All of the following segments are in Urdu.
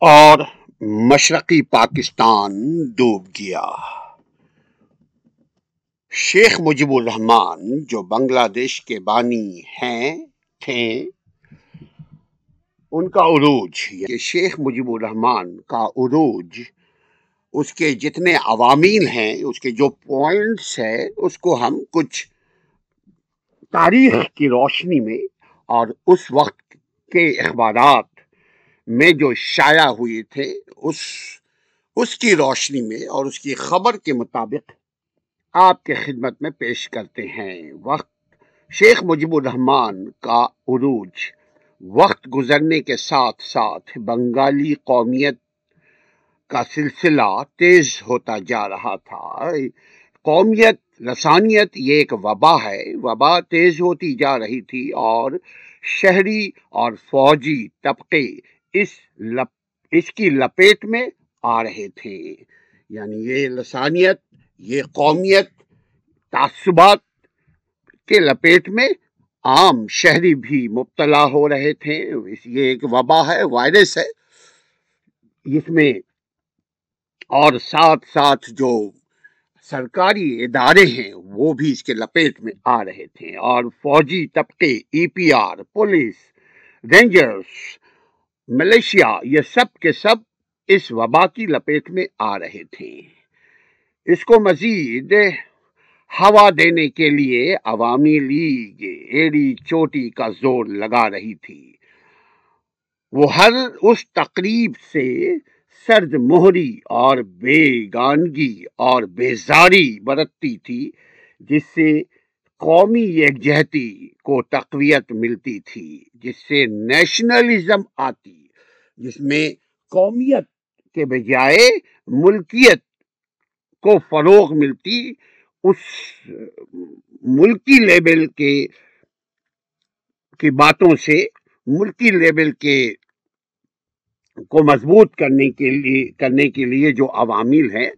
اور مشرقی پاکستان ڈوب گیا۔ شیخ مجیب الرحمان جو بنگلہ دیش کے بانی ہیں تھے ان کا عروج یہ شیخ مجیب الرحمان کا عروج، اس کے جتنے عوامل ہیں، اس کے جو پوائنٹس ہیں، اس کو ہم کچھ تاریخ کی روشنی میں اور اس وقت کے اخبارات میں جو شائع ہوئے تھے، اس اس کی روشنی میں اور اس کی خبر کے مطابق آپ کے خدمت میں پیش کرتے ہیں۔ وقت، شیخ مجیب الرحمان کا عروج۔ وقت گزرنے کے ساتھ ساتھ بنگالی قومیت کا سلسلہ تیز ہوتا جا رہا تھا۔ قومیت لسانیت یہ ایک وبا ہے۔ وبا تیز ہوتی جا رہی تھی اور شہری اور فوجی طبقے اس لپ، اس کی لپیٹ میں آ رہے تھے۔ یعنی یہ لسانیت، یہ قومیت، تعصبات کے لپیٹ میں عام شہری بھی مبتلا ہو رہے تھے۔ یہ ایک وبا ہے، وائرس ہے۔ اس میں اور ساتھ ساتھ جو سرکاری ادارے ہیں، وہ بھی اس کے لپیٹ میں آ رہے تھے۔ اور فوجی طبقے، E P R, police, rangers militia, یہ سب کے سب اس وبا کی لپیٹ میں آ رہے تھے۔ اس کو مزید ہوا دینے کے لیے عوامی لیگ ایڑی چوٹی کا زور لگا رہی تھی۔ وہ ہر اس تقریب سے سرد مہری اور بے گانگی اور بیزاری برتتی تھی، جس سے قومی یکجہتی کو تقویت ملتی تھی، جس سے نیشنلزم آتی، جس میں قومیت کے بجائے ملکیت کو فروغ ملتی، اس ملکی لیبل کے، کی باتوں سے ملکی لیبل کے کو مضبوط کرنے کے لیے، کرنے کے لیے جو عوامل ہیں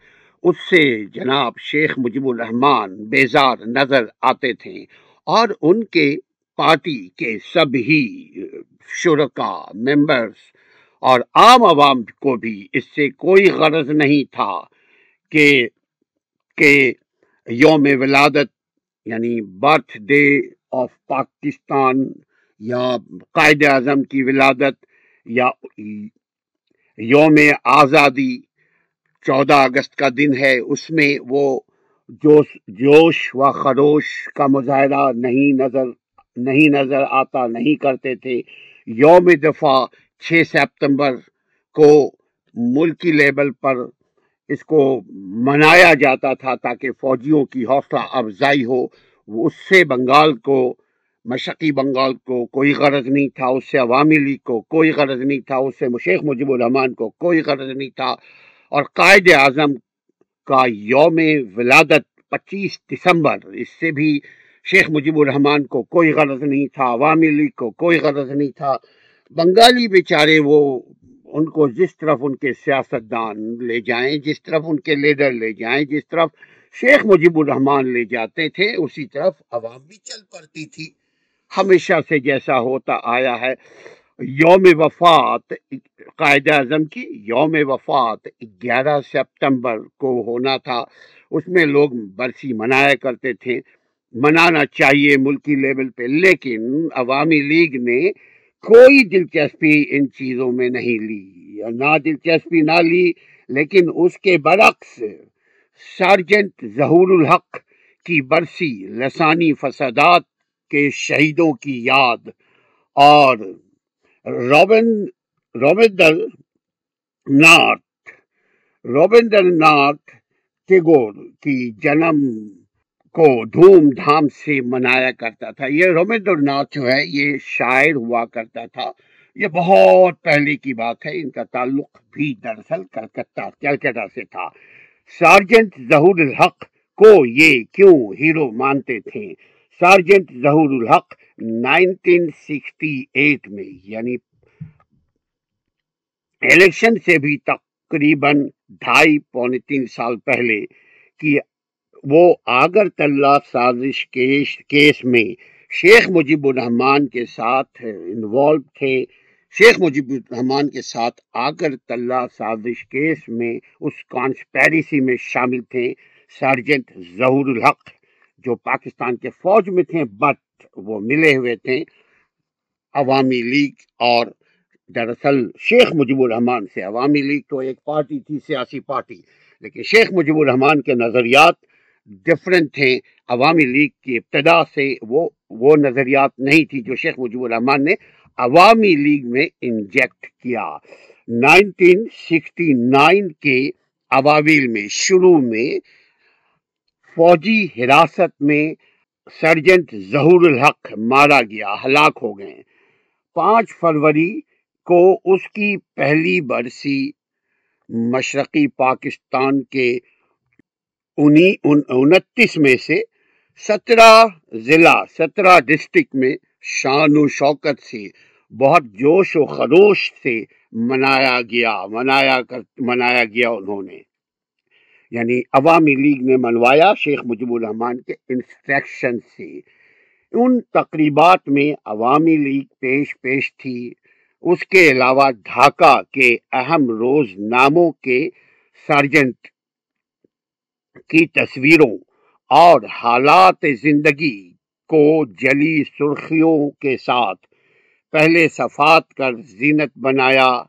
اس سے جناب شیخ مجیب الرحمان بیزار نظر آتے تھے اور ان کے پارٹی کے سب ہی شرکا ممبرز اور عام عوام کو بھی اس سے کوئی غرض نہیں تھا کہ کہ یوم ولادت یعنی برتھ ڈے آف پاکستان یا قائد اعظم کی ولادت یا یوم آزادی چودہ اگست کا دن ہے، اس میں وہ جوش جوش و خروش کا مظاہرہ نہیں نظر نہیں نظر آتا، نہیں کرتے تھے۔ یوم دفاع، چھ سپتمبر کو ملکی لیبل پر اس کو منایا جاتا تھا تاکہ فوجیوں کی حوصلہ افزائی ہو۔ اس سے بنگال کو مشقی بنگال کو کوئی غرض نہیں تھا، اس سے عوامی لیگ کو کوئی غرض نہیں تھا، اس سے شیخ مجیب الرحمان کو کوئی غرض نہیں تھا۔ اور قائد اعظم کا یوم ولادت پچیس دسمبر، اس سے بھی شیخ مجیب الرحمان کو کوئی غرض نہیں تھا، عوامی لیگ کو کوئی غرض نہیں تھا۔ بنگالی بیچارے وہ، ان کو جس طرف ان کے سیاستدان لے جائیں، جس طرف ان کے لیڈر لے جائیں، جس طرف شیخ مجیب الرحمان لے جاتے تھے، اسی طرف عوام بھی چل پڑتی تھی۔ ہمیشہ سے جیسا ہوتا آیا ہے۔ یوم وفات قائد اعظم کی یوم وفات، گیارہ سپتمبر کو ہونا تھا۔ اس میں لوگ برسی منایا کرتے تھے۔ منانا چاہیے ملکی لیول پہ، لیکن عوامی لیگ نے کوئی دلچسپی ان چیزوں میں نہیں لی۔ نہ دلچسپی نہ لی، لیکن اس کے برعکس سارجنٹ ظہور الحق کی برسی، لسانی فسادات کے شہیدوں کی یاد اور روبن روبندر ناتھ روبندر ناتھ ٹیگور کی جنم کو دھوم دھام سے منایا کرتا تھا یہ روبندر ناتھ جو ہے یہ شاعر ہوا کرتا تھا یہ بہت پہلے کی بات ہے ان کا تعلق بھی دراصل کلکتہ کلکتہ سے تھا سارجنٹ ظہور الحق کو یہ کیوں ہیرو مانتے تھے سارجنٹ ظہور الحق نائنٹین سکسٹی ایٹ میں یعنی الیکشن سے بھی تقریباً ڈھائی پونے تین سال پہلے کی وہ آگر تلہ سازش کیس کیس میں شیخ مجیب الرحمان کے ساتھ انوالو تھے۔ شیخ مجیب الرحمان کے ساتھ آگر طلّہ سازش کیس میں اس کانسپیریسی میں شامل تھے۔ سرجنٹ ظہور الحق جو پاکستان کے فوج میں تھے بٹ وہ ملے ہوئے تھے عوامی لیگ اور دراصل شیخ مجیب الرحمان سے عوامی لیگ تو ایک پارٹی تھی، سیاسی پارٹی۔ لیکن شیخ مجیب الرحمان کے نظریات ڈفرینٹ تھے۔ عوامی لیگ کی ابتدا سے وہ وہ نظریات نہیں تھی جو شیخ مجیب الرحمان نے عوامی لیگ میں انجیکٹ کیا۔ نائنٹین سکسٹی نائن کے عواویل میں، شروع میں فوجی حراست میں سرجنٹ ظہور الحق مارا گیا، ہلاک ہو گئے۔ پانچ فروری کو اس کی پہلی برسی مشرقی پاکستان کے انتیس میں سے سترہ ضلع، سترہ ڈسٹرکٹ میں شان و شوکت سے، بہت جوش و خروش سے منایا گیا، منایا کر، منایا گیا انہوں نے۔ یعنی عوامی لیگ نے منوایا شیخ مجیب الرحمان کے انسٹرکشن سے۔ ان تقریبات میں عوامی لیگ پیش پیش تھی۔ اس کے علاوہ ڈھاکہ کے اہم روز ناموں کے سرجنٹ کی تصویروں اور حالات زندگی کو جلی سرخیوں کے ساتھ پہلے صفات کر زینت بنایا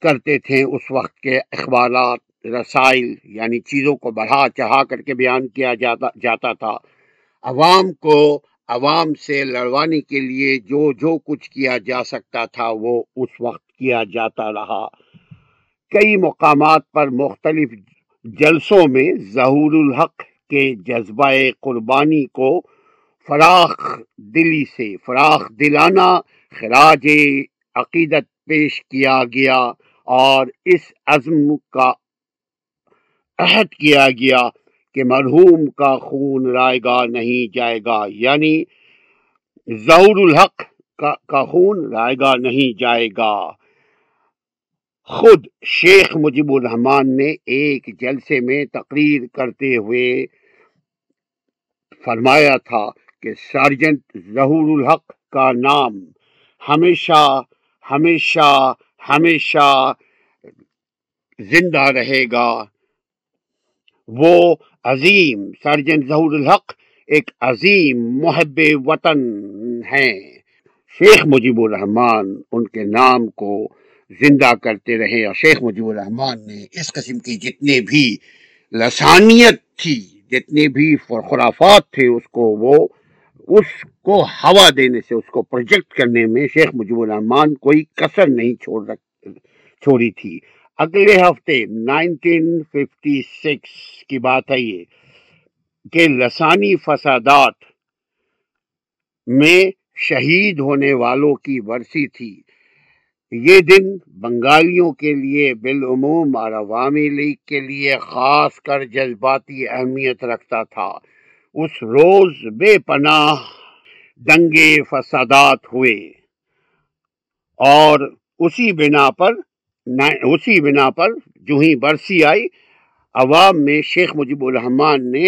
کرتے تھے۔ اس وقت کے اخبارات رسائل یعنی چیزوں کو بڑھا چڑھا کر کے بیان کیا جاتا جاتا تھا۔ عوام کو، عوام سے لڑوانے کے لیے جو جو کچھ کیا جا سکتا تھا، وہ اس وقت کیا جاتا رہا۔ کئی مقامات پر مختلف جلسوں میں ظہور الحق کے جذبہ قربانی کو فراخ دلی سے، فراخ دلانہ خراج عقیدت پیش کیا گیا اور اس عزم کا عہد کیا گیا کہ مرحوم کا خون رائے گا نہیں جائے گا یعنی ظہور الحق کا خون رائے گا نہیں جائے گا۔ خود شیخ مجیب الرحمان نے ایک جلسے میں تقریر کرتے ہوئے فرمایا تھا کہ سارجنٹ ظہور الحق کا نام ہمیشہ ہمیشہ ہمیشہ زندہ رہے گا۔ وہ عظیم سرجن ظہور الحق ایک عظیم محب وطن ہیں۔ شیخ مجیب الرحمان ان کے نام کو زندہ کرتے رہے اور شیخ مجیب الرحمان نے اس قسم کی جتنے بھی لسانیت تھی جتنے بھی خرافات تھے، اس کو وہ، اس کو ہوا دینے سے، اس کو پروجیکٹ کرنے میں شیخ مجیب الرحمان کوئی کسر نہیں چھوڑ رکھ، چھوڑی تھی۔ اگلے ہفتے نائنٹین ففٹی سکس کی بات ہے یہ کہ لسانی فسادات میں شہید ہونے والوں کی ورسی تھی۔ یہ دن بنگالیوں کے لیے بالعموم اور عوامی لیگ کے لیے خاص کر جذباتی اہمیت رکھتا تھا۔ اس روز بے پناہ دنگے فسادات ہوئے اور اسی بنا پر اسی بنا پر جو ہی برسی آئی، عوام میں شیخ مجیب الرحمان نے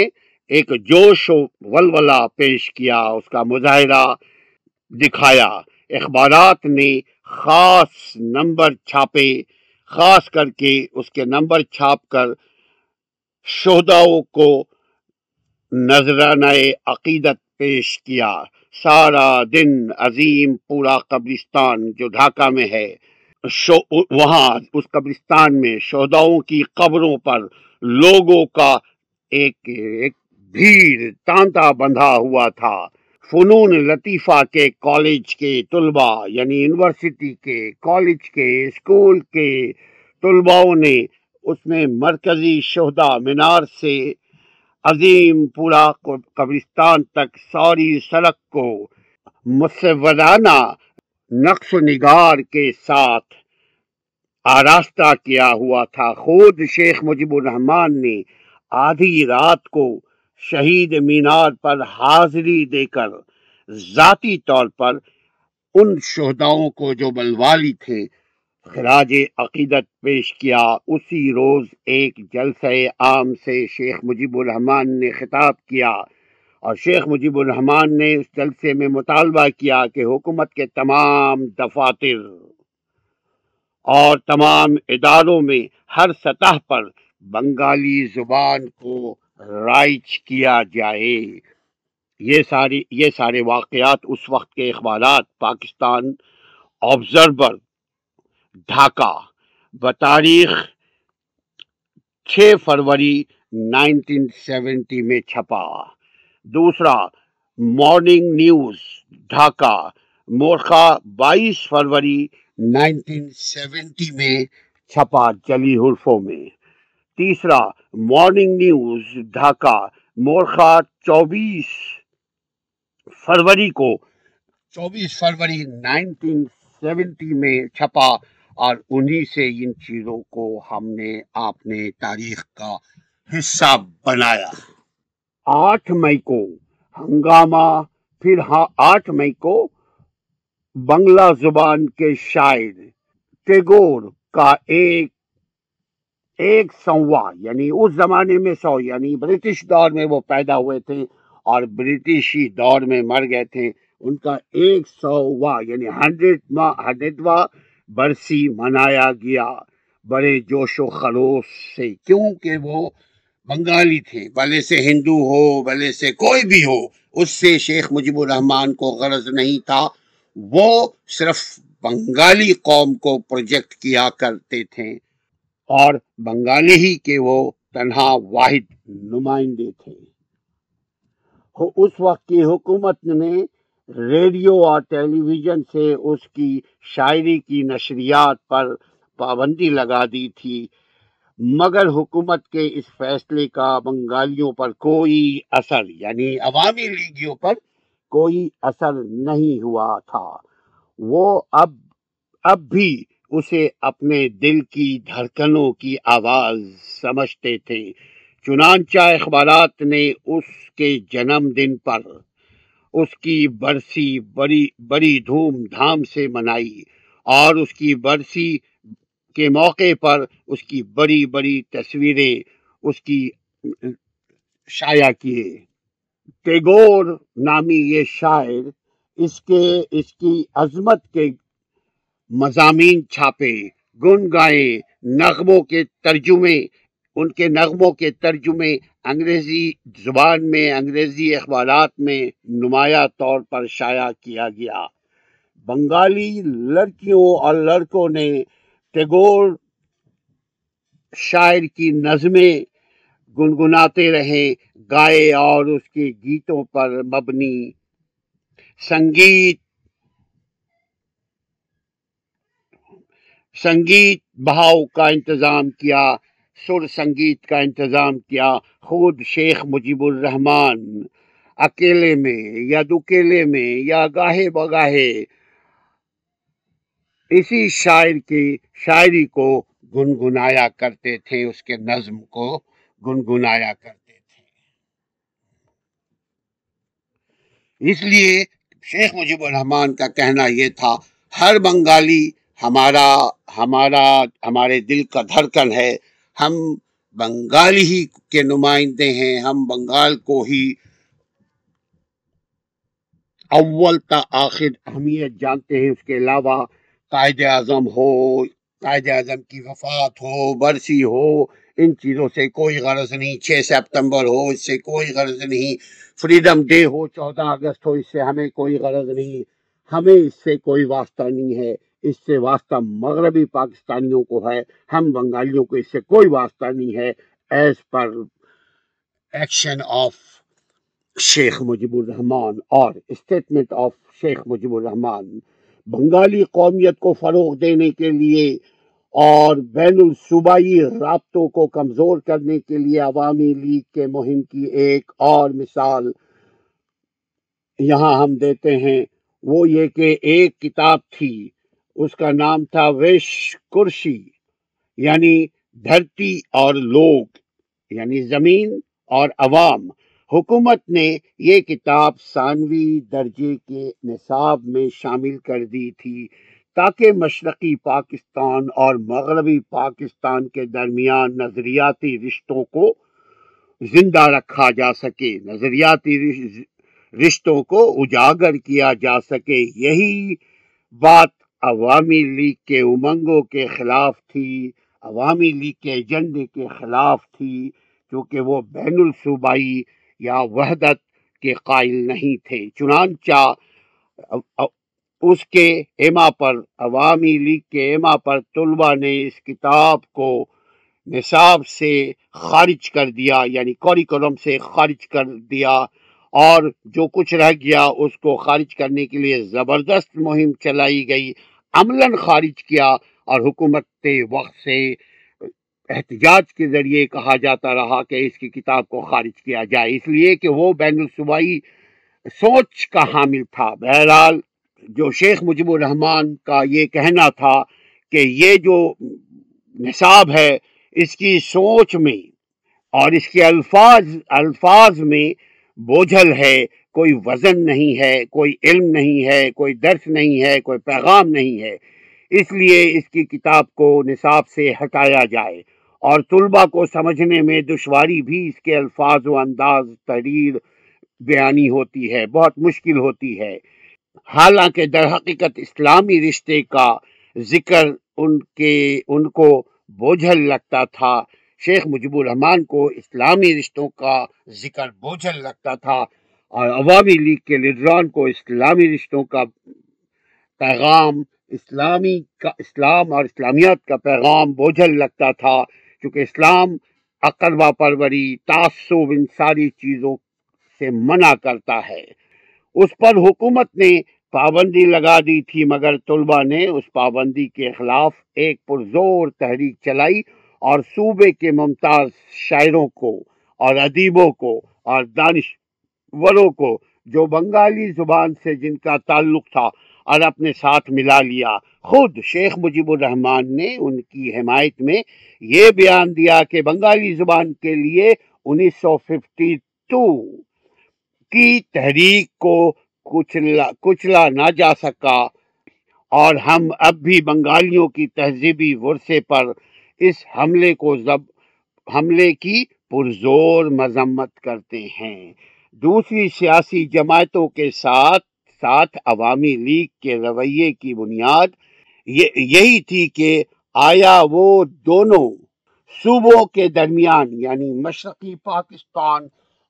ایک جوش و ولولہ پیش کیا، اس کا مظاہرہ دکھایا۔ اخبارات نے خاص نمبر چھاپے، خاص کر کے اس کے نمبر چھاپ کر شہداؤں کو نذرانہ عقیدت پیش کیا۔ سارا دن عظیم پورا قبرستان جو ڈھاکہ میں ہے۔ وہاں، اس قبرستان میں شہداؤں کی قبروں پر لوگوں کا ایک ایک بھیڑ تانتا بندھا ہوا تھا۔ فنون لطیفہ کے کالج کے طلباء یعنی یونیورسٹی کے کالج کے اسکول کے طلباؤں نے اس میں مرکزی شہدا مینار سے عظیم پورا قبرستان تک ساری سڑک کو مسودانہ نقش و نگار کے ساتھ آراستہ کیا ہوا تھا۔ خود شیخ مجیب الرحمان نے آدھی رات کو شہید مینار پر حاضری دے کر ذاتی طور پر ان شہداؤں کو جو بلوالی تھے خراج عقیدت پیش کیا۔ اسی روز ایک جلسہ عام سے شیخ مجیب الرحمان نے خطاب کیا۔ اور شیخ مجیب الرحمان نے اس جلسے میں مطالبہ کیا کہ حکومت کے تمام دفاتر اور تمام اداروں میں ہر سطح پر بنگالی زبان کو رائج کیا جائے۔ یہ ساری، یہ سارے واقعات اس وقت کے اخبارات، پاکستان آبزرور، ڈھاکہ، بتاریخ، چھ فروری نائنٹین سیونٹی میں چھپا۔ دوسرا مارننگ نیوز ڈھاکہ مورخہ بائیس فروری نائنٹین سیونٹی میں چھپا چلی حرفوں میں۔ تیسرا مارننگ نیوز ڈھاکہ مورخہ چوبیس فروری کو، چوبیس فروری نائنٹین سیونٹی میں چھپا اور انہی سے ان چیزوں کو ہم نے اپنے تاریخ کا حصہ بنایا۔ آٹھ مئی کو ہنگامہ، پھر ہاں آٹھ مئی کو بنگلہ زبان کے شاعر ٹیگور کا ایک ایک سوا یعنی اس زمانے میں سو یعنی برٹش دور میں وہ پیدا ہوئے تھے اور برٹشی دور میں مر گئے تھے۔ ان کا ایک سوا یعنی ہنڈریڈ ہنڈریڈواں برسی منایا گیا۔ بڑے جوش و خروش سے، کیونکہ وہ بنگالی تھے، بھلے سے ہندو ہو، بھلے سے کوئی بھی ہو، اس سے شیخ مجیب الرحمان کو غرض نہیں تھا۔ وہ صرف بنگالی قوم کو پروجیکٹ کیا کرتے تھے۔ اور بنگالی ہی کے وہ تنہا واحد نمائندے تھے۔ اس وقت کی حکومت نے ریڈیو اور ٹیلی ویژن سے اس کی شاعری کی نشریات پر پابندی لگا دی تھی۔ مگر حکومت کے اس فیصلے کا بنگالیوں پر کوئی اثر یعنی عوامی لیگیوں پر کوئی اثر نہیں ہوا تھا۔ وہ اب اب بھی اسے اپنے دل کی دھڑکنوں کی آواز سمجھتے تھے۔ چنانچہ اخبارات نے اس کے جنم دن پر اس کی برسی بڑی بڑی دھوم دھام سے منائی اور اس کی برسی کے موقع پر اس کی بڑی بڑی تصویریں اس کی، شائع کیے۔ ٹیگور نامی یہ شاعر اس کے، اس کی عظمت کے مضامین چھاپے گن گائے نغموں کے ترجمے۔ ان کے نغموں کے ترجمے انگریزی زبان میں، انگریزی اخبارات میں نمایاں طور پر شائع کیا گیا۔ بنگالی لڑکیوں اور لڑکوں نے ٹیگور شاعر کی نظمیں گنگناتے رہے گائے اور اس کے گیتوں پر مبنی سنگیت سنگیت بہاؤ کا انتظام کیا، سر سنگیت کا انتظام کیا، خود شیخ مجیب الرحمان اکیلے میں یا دکیلے میں یا گاہے بگاہے اسی شاعر کی شاعری کو گنگنایا کرتے تھے، اس کے نظم کو گنگنایا کرتے تھے۔ اس لیے شیخ مجیب الرحمان کا کہنا یہ تھا، ہر بنگالی ہمارا ہمارا، ہمارے دل کا دھڑکن ہے۔ ہم بنگال ہی کے نمائندے ہیں، ہم بنگال کو ہی اول تا آخر اہمیت جانتے ہیں۔ اس کے علاوہ قائد اعظم ہو، قائد اعظم کی وفات ہو، برسی ہو، ان چیزوں سے کوئی غرض نہیں، چھ سپتمبر ہو، اس سے کوئی غرض نہیں، فریڈم ڈے ہو، چودہ اگست ہو، اس سے ہمیں کوئی غرض نہیں، ہمیں اس سے کوئی واسطہ نہیں ہے، اس سے واسطہ مغربی پاکستانیوں کو ہے، ہم بنگالیوں کو اس سے کوئی واسطہ نہیں ہے ایز پر ایکشن آف شیخ مجیب الرحمان اور اسٹیٹمنٹ آف شیخ مجیب الرحمان بنگالی قومیت کو فروغ دینے کے لیے اور بین الصوبائی رابطوں کو کمزور کرنے کے لیے عوامی لیگ کے مہم کی ایک اور مثال یہاں ہم دیتے ہیں۔ وہ یہ کہ ایک کتاب تھی، اس کا نام تھا وش کرشی یعنی دھرتی اور لوگ یعنی زمین اور عوام۔ حکومت نے یہ کتاب ثانوی درجے کے نصاب میں شامل کر دی تھی تاکہ مشرقی پاکستان اور مغربی پاکستان کے درمیان نظریاتی رشتوں کو زندہ رکھا جا سکے، نظریاتی رشتوں کو اجاگر کیا جا سکے۔ یہی بات عوامی لیگ کے امنگوں کے خلاف تھی، عوامی لیگ کے ایجنڈے کے خلاف تھی کیونکہ وہ بین الصوبائی یا وحدت کے قائل نہیں تھے۔ چنانچہ اس کے ایما پر، عوامی لیگ کے ایما پر طلبہ نے اس کتاب کو نصاب سے خارج کر دیا یعنی کوریکولم سے خارج کر دیا اور جو کچھ رہ گیا اس کو خارج کرنے کے لیے زبردست مہم چلائی گئی، عملاً خارج کیا اور حکومت وقت سے احتجاج کے ذریعے کہا جاتا رہا کہ اس کی کتاب کو خارج کیا جائے، اس لیے کہ وہ بین الصوبائی سوچ کا حامل تھا۔ بہرحال جو شیخ مجیب الرحمان کا یہ کہنا تھا کہ یہ جو نصاب ہے، اس کی سوچ میں اور اس کے الفاظ الفاظ میں بوجھل ہے۔ کوئی وزن نہیں ہے، کوئی علم نہیں ہے، کوئی درس نہیں ہے، کوئی پیغام نہیں ہے۔ اس لیے اس کی کتاب کو نصاب سے ہٹایا جائے۔ اور طلبہ کو سمجھنے میں دشواری بھی اس کے الفاظ و انداز تحریر بیانی ہوتی ہے، بہت مشکل ہوتی ہے۔ حالانکہ در حقیقت اسلامی رشتے کا ذکر ان کے، ان کو بوجھل لگتا تھا۔ شیخ مجیب الرحمان کو اسلامی رشتوں کا ذکر بوجھل لگتا تھا۔ اور عوامی لیگ کے لیڈران کو اسلامی رشتوں کا پیغام، اسلامی کا، اسلام اور اسلامیات کا پیغام بوجھل لگتا تھا۔ کیونکہ اسلام اقربا پروری تعصب ان ساری چیزوں سے منع کرتا ہے۔ اس پر حکومت نے پابندی لگا دی تھی، مگر طلبہ نے اس پابندی کے خلاف ایک پرزور تحریک چلائی اور صوبے کے ممتاز شاعروں کو اور ادیبوں کو اور دانش وروں کو، جو بنگالی زبان سے جن کا تعلق تھا اور اپنے ساتھ ملا لیا۔ خود شیخ مجیب الرحمان نے ان کی حمایت میں یہ بیان دیا کہ بنگالی زبان کے لیے انیس سو ففٹی ٹو کی تحریک کو کچلا کچلا نہ جا سکا اور ہم اب بھی بنگالیوں کی تہذیبی ورثے پر اس حملے کو زب حملے کی پرزور مذمت کرتے ہیں۔ دوسری سیاسی جماعتوں کے ساتھ ساتھ عوامی لیگ کے رویے کی بنیاد یہی تھی کہ آیا وہ دونوں صوبوں کے درمیان یعنی مشرقی پاکستان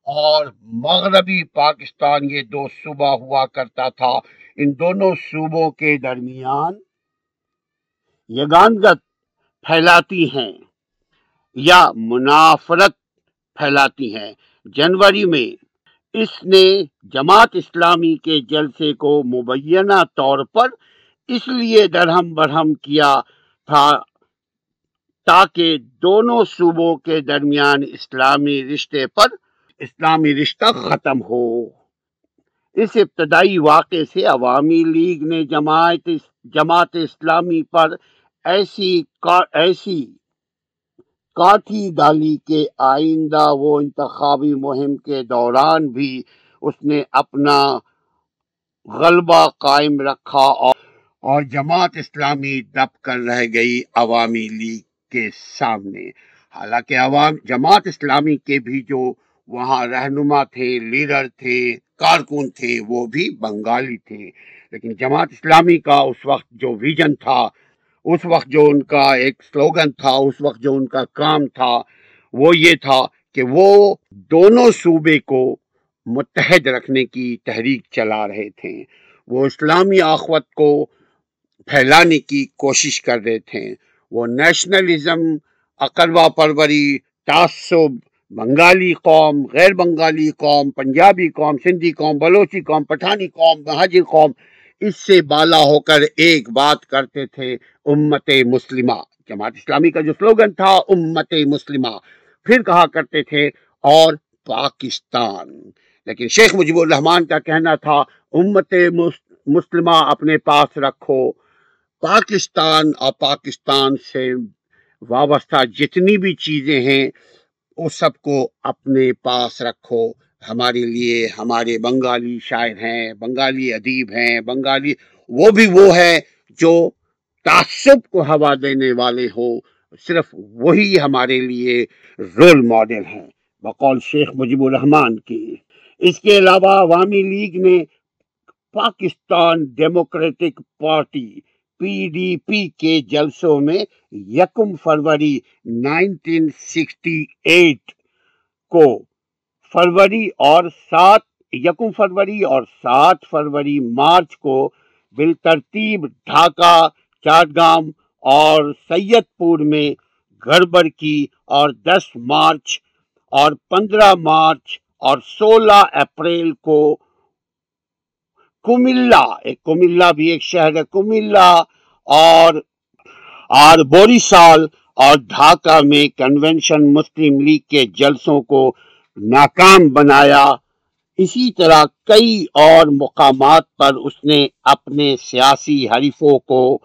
اور مغربی پاکستان، یہ دو صوبہ ہوا کرتا تھا۔ ان دونوں صوبوں کے درمیان یگانگت پھیلاتی ہیں یا منافرت پھیلاتی ہیں۔ جنوری میں اس نے جماعت اسلامی کے جلسے کو مبینہ طور پر اس لیے درہم برہم کیا تھا تاکہ دونوں صوبوں کے درمیان اسلامی رشتے پر اسلامی رشتہ ختم ہو۔ اس ابتدائی واقعے سے عوامی لیگ نے جماعت جماعت اسلامی پر ایسی ایسی کاٹھی ڈالی کے آئندہ وہ انتخابی مہم کے دوران بھی اس نے اپنا غلبہ قائم رکھا اور جماعت اسلامی دب کر رہ گئی عوامی لیگ کے سامنے۔ حالانکہ عوام جماعت اسلامی کے بھی جو وہاں رہنما تھے، لیڈر تھے، کارکن تھے، وہ بھی بنگالی تھے۔ لیکن جماعت اسلامی کا اس وقت جو ویژن تھا اس وقت جو ان کا ایک سلوگن تھا، اس وقت جو ان کا کام تھا، وہ یہ تھا کہ وہ دونوں صوبے کو متحد رکھنے کی تحریک چلا رہے تھے۔ وہ اسلامی آخوت کو پھیلانے کی کوشش کر رہے تھے۔ وہ نیشنلزم اقربا پروری، تعصب، بنگالی قوم، غیر بنگالی قوم، پنجابی قوم، سندھی قوم، بلوچی قوم، پٹھانی قوم، مہاجر قوم اس سے بالا ہو کر ایک بات کرتے تھے، امت مسلمہ۔ جماعت اسلامی کا جو سلوگن تھا، امت مسلمہ۔ پھر کہا کرتے تھے، اور پاکستان۔ لیکن شیخ مجیب الرحمان کا کہنا تھا، امت مسلمہ اپنے پاس رکھو۔ پاکستان اور پاکستان سے وابستہ جتنی بھی چیزیں ہیں اس سب کو اپنے پاس رکھو۔ ہمارے لیے ہمارے بنگالی شاعر ہیں، بنگالی ادیب ہیں، بنگالی وہ بھی وہ ہے جو تعصب کو ہوا دینے والے ہو صرف وہی ہمارے لیے رول ماڈل ہیں۔ بقول شیخ مجیب الرحمان کی۔ اس کے علاوہ عوامی لیگ نے Pakistan Democratic Party P D P کے جلسوں میں یکم فروری نائنٹین سکسٹی ایٹ کو فروری اور سات، یکم فروری اور سات فروری مارچ کو بالترتیب ڈھاکہ، چاٹگام اور سید پور میں گڑبڑ کی اور دس مارچ اور پندرہ مارچ اور سولہ اپریل کو کملا ایک کملا بھی ایک شہر ہے کملا اور اور بوری سال اور ڈھاکہ میں کنونشن مسلم لیگ کے جلسوں کو ناکام بنایا۔ اسی طرح کئی اور مقامات پر اس نے اپنے سیاسی حریفوں کو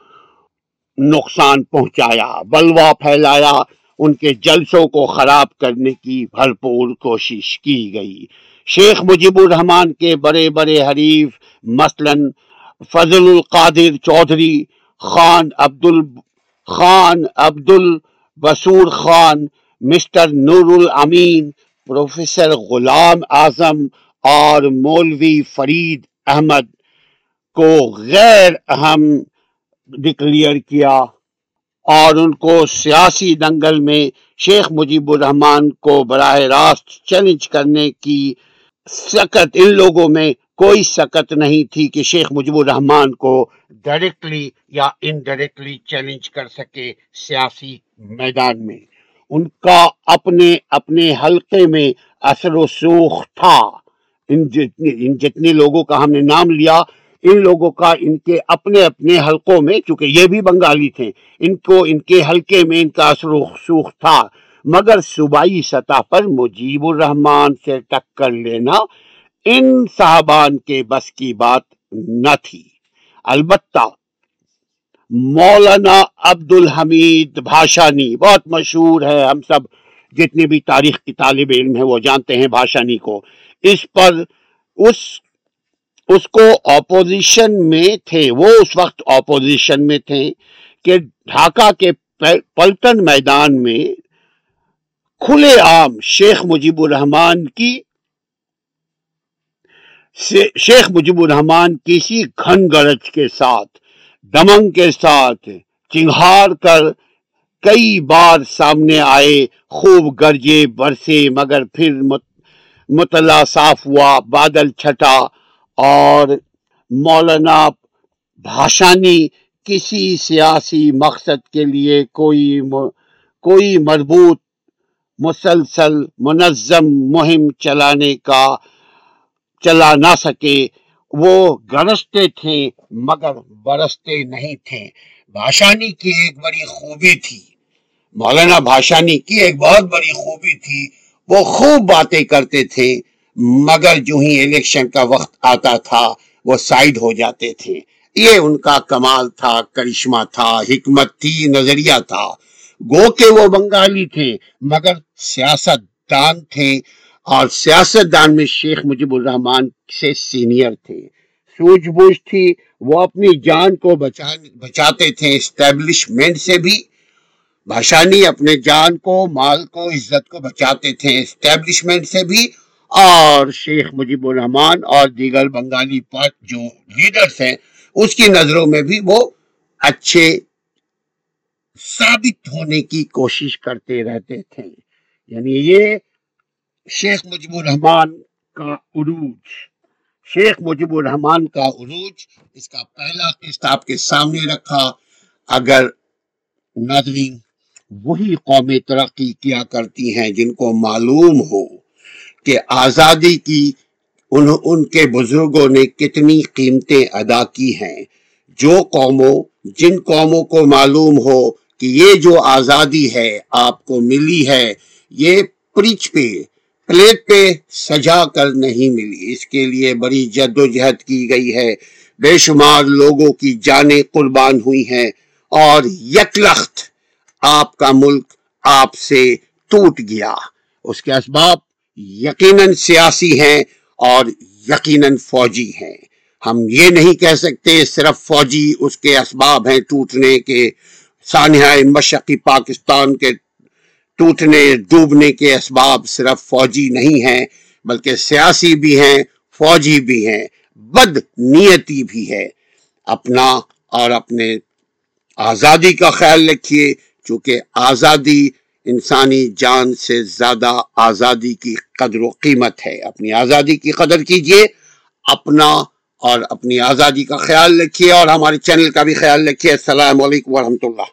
نقصان پہنچایا، بلوا پھیلایا، ان کے جلسوں کو خراب کرنے کی بھرپور کوشش کی گئی۔ شیخ مجیب الرحمان کے بڑے بڑے حریف، مثلا فضل القادر چودھری، خان عبد ال خان عبد البسور خان، مسٹر نور الامین پروفیسر غلام اعظم اور مولوی فرید احمد کو غیر اہم ڈکلیئر کیا اور ان کو سیاسی دنگل میں شیخ مجیب الرحمان کو براہ راست چیلنج کرنے کی سکت، ان لوگوں میں کوئی سکت نہیں تھی کہ شیخ مجیب الرحمان کو ڈائریکٹلی یا انڈائریکٹلی چیلنج کر سکے سیاسی میدان میں۔ ان کا اپنے اپنے حلقے میں اثر و سوخ تھا۔ ان جتنے ان جتنے لوگوں کا ہم نے نام لیا، ان لوگوں کا ان کے اپنے اپنے حلقوں میں، چونکہ یہ بھی بنگالی تھے، ان کو ان کے حلقے میں ان کا اثر و سوخ تھا۔ مگر صوبائی سطح پر مجیب الرحمان سے ٹکر لینا ان صاحبان کے بس کی بات نہ تھی۔ البتہ مولانا عبد الحمید بھاشانی بہت مشہور ہے ہم سب جتنے بھی تاریخ کی طالب علم ہیں وہ جانتے ہیں بھاشانی کو۔ اس پر اس اس کو اپوزیشن میں تھے، وہ اس وقت اپوزیشن میں تھے کہ ڈھاکہ کے پلٹن میدان میں کھلے عام شیخ مجیب الرحمان کی، شیخ مجیب الرحمان کسی گھن گرج کے ساتھ دمنگ کے ساتھ چنگھار کر کئی بار سامنے آئے، خوب گرجے برسے، مگر پھر مطلع صاف ہوا، بادل چھٹا اور مولانا بھاشانی کسی سیاسی مقصد کے لیے کوئی کوئی مربوط مسلسل منظم مہم چلانے کا، چلا نہ سکے۔ وہ گرستے تھے مگر برستے نہیں تھے۔ بھاشانی کی ایک بڑی خوبی تھی۔ مولانا بھاشانی کی ایک بہت بڑی خوبی تھی۔ وہ خوب باتیں کرتے تھے، مگر جو ہی الیکشن کا وقت آتا تھا، وہ سائیڈ ہو جاتے تھے۔ یہ ان کا کمال تھا، کرشمہ تھا، حکمت تھی، نظریہ تھا۔ گو کے وہ بنگالی تھے، مگر سیاست دان تھے۔ اور سیاست دان میں شیخ مجیب الرحمان سے سینئر تھے۔ سوچ بوجھ تھی، وہ اپنی جان کو بچاتے تھے۔ اسٹیبلشمنٹ سے بھی بھاشانی اپنے جان کو، مال کو، عزت کو بچاتے تھے۔ اسٹیبلشمنٹ سے بھی۔ اور شیخ مجیب الرحمان اور دیگر بنگالی پارٹ جو لیڈرز ہیں، اس کی نظروں میں بھی وہ اچھے ثابت ہونے کی کوشش کرتے رہتے تھے۔ یعنی یہ شیخ مجیب الرحمان کا عروج۔ شیخ مجیب الرحمان کا عروج، اس کا پہلا قسط آپ کے سامنے رکھا۔ اگر ناظرین وہی قومیں ترقی کیا کرتی ہیں جن کو معلوم ہو کہ آزادی کی ان ان کے بزرگوں نے کتنی قیمتیں ادا کی ہیں، جو قوموں، جن قوموں کو معلوم ہو کہ یہ جو آزادی ہے آپ کو ملی ہے، یہ پریچ پہ پلیٹ پہ سجا کر نہیں ملی۔ اس کے لیے بڑی جد و جہد کی گئی ہے۔ بے شمار لوگوں کی جانیں قربان ہوئی ہیں اور یکلخت آپ کا ملک آپ سے ٹوٹ گیا۔ اس کے اسباب یقیناً سیاسی ہیں اور یقیناً فوجی ہیں۔ ہم یہ نہیں کہہ سکتے صرف فوجی اس کے اسباب ہیں ٹوٹنے کے۔ سانحہ مشقی پاکستان کے ٹوٹنے، ڈوبنے کے اسباب صرف فوجی نہیں ہیں، بلکہ سیاسی بھی ہیں، فوجی بھی ہیں، بد نیتی بھی ہے۔ اپنا اور اپنے آزادی کا خیال رکھیے، چونکہ آزادی انسانی جان سے زیادہ آزادی کی قدر و قیمت ہے۔ اپنی آزادی کی قدر کیجیے اپنا اور اپنی آزادی کا خیال رکھیے، اور ہمارے چینل کا بھی خیال رکھیے۔ السلام علیکم ورحمۃ اللہ۔